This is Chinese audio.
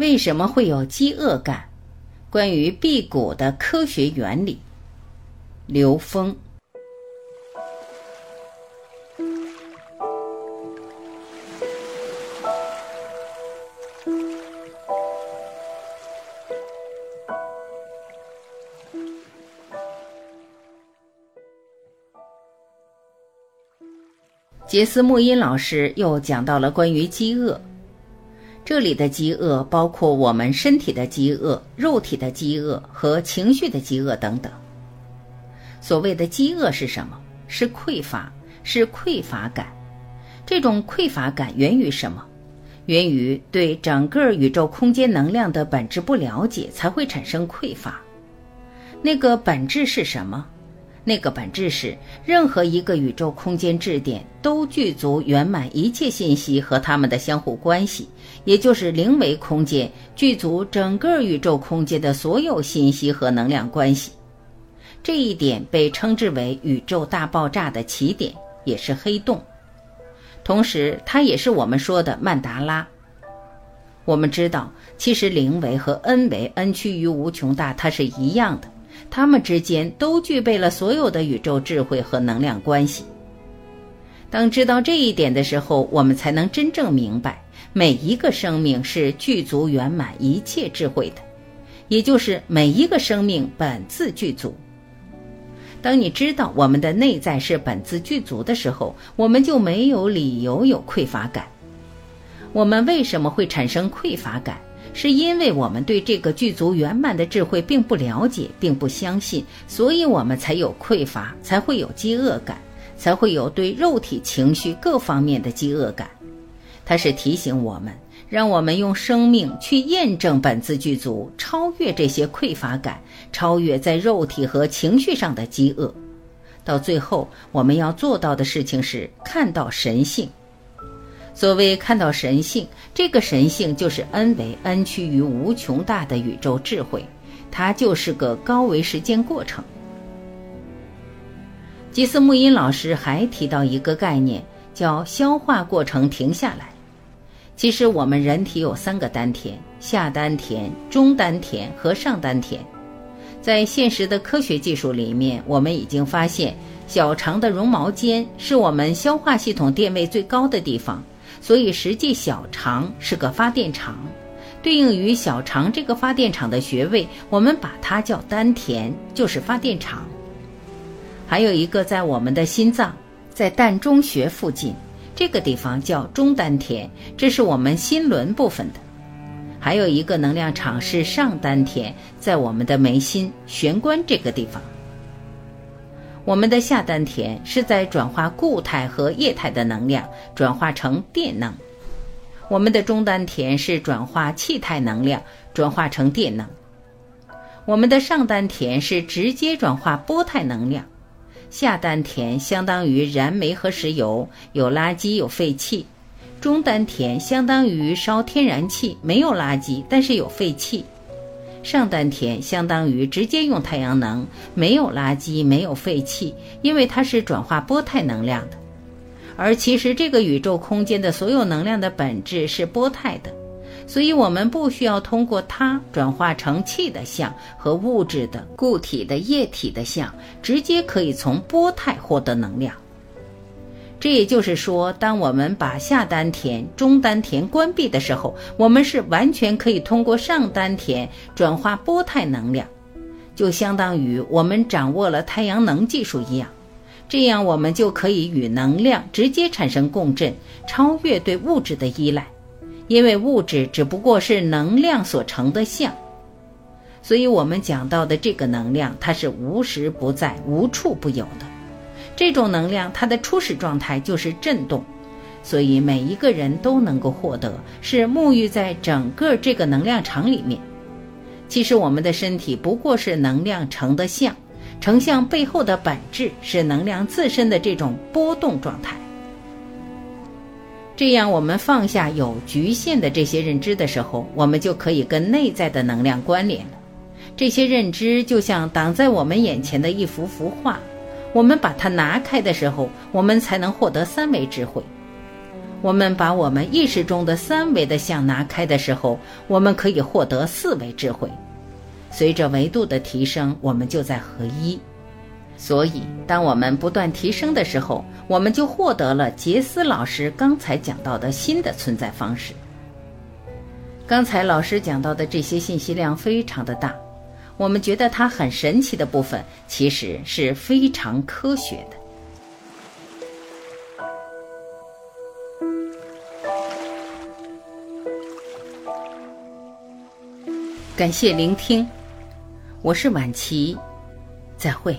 为什么会有饥饿感？关于辟谷的科学原理。刘峰。杰斯穆因老师又讲到了关于饥饿。这里的饥饿包括我们身体的饥饿、肉体的饥饿和情绪的饥饿等等。所谓的饥饿是什么？是匮乏，是匮乏感。这种匮乏感源于什么？源于对整个宇宙空间能量的本质不了解，才会产生匮乏。那个本质是什么？那个本质是，任何一个宇宙空间质点都具足圆满一切信息和它们的相互关系，也就是零维空间具足整个宇宙空间的所有信息和能量关系。这一点被称之为宇宙大爆炸的起点，也是黑洞。同时，它也是我们说的曼达拉。我们知道，其实零维和 n 维 n 趋于无穷大，它是一样的。他们之间都具备了所有的宇宙智慧和能量关系。当知道这一点的时候，我们才能真正明白，每一个生命是具足圆满一切智慧的，也就是每一个生命本自具足。当你知道我们的内在是本自具足的时候，我们就没有理由有匮乏感。我们为什么会产生匮乏感？是因为我们对这个具足圆满的智慧并不了解，并不相信，所以我们才有匮乏，才会有饥饿感，才会有对肉体、情绪各方面的饥饿感。它是提醒我们，让我们用生命去验证本自具足，超越这些匮乏感，超越在肉体和情绪上的饥饿。到最后，我们要做到的事情是看到神性。所谓看到神性，这个神性就是 n 为 n 趋于无穷大的宇宙智慧，它就是个高维时间过程。吉斯木因老师还提到一个概念，叫消化过程停下来。其实我们人体有三个丹田：下丹田、中丹田和上丹田。在现实的科学技术里面，我们已经发现，小肠的绒毛尖是我们消化系统电位最高的地方。所以，实际小肠是个发电厂，对应于小肠这个发电厂的穴位，我们把它叫丹田，就是发电厂。还有一个在我们的心脏，在膻中穴附近，这个地方叫中丹田，这是我们心轮部分的。还有一个能量场是上丹田，在我们的眉心玄关这个地方。我们的下丹田是在转化固态和液态的能量，转化成电能；我们的中丹田是转化气态能量，转化成电能；我们的上丹田是直接转化波态能量；下丹田相当于燃煤和石油，有垃圾有废气；中丹田相当于烧天然气，没有垃圾，但是有废气。上丹田相当于直接用太阳能，没有垃圾，没有废气，因为它是转化波态能量的。而其实这个宇宙空间的所有能量的本质是波态的，所以我们不需要通过它转化成气的相和物质的固体的液体的相，直接可以从波态获得能量。这也就是说，当我们把下丹田、中丹田关闭的时候，我们是完全可以通过上丹田转化波态能量，就相当于我们掌握了太阳能技术一样。这样，我们就可以与能量直接产生共振，超越对物质的依赖，因为物质只不过是能量所成的像。所以，我们讲到的这个能量，它是无时不在、无处不有的。这种能量，它的初始状态就是震动，所以每一个人都能够获得，是沐浴在整个这个能量场里面。其实我们的身体不过是能量成的像，成像背后的本质是能量自身的这种波动状态。这样，我们放下有局限的这些认知的时候，我们就可以跟内在的能量关联了。这些认知就像挡在我们眼前的一幅幅画。我们把它拿开的时候，我们才能获得三维智慧。我们把我们意识中的三维的相拿开的时候，我们可以获得四维智慧。随着维度的提升，我们就在合一。所以，当我们不断提升的时候，我们就获得了杰斯老师刚才讲到的新的存在方式。刚才老师讲到的这些信息量非常的大，我们觉得它很神奇的部分，其实是非常科学的。感谢聆听，我是晚琪，再会。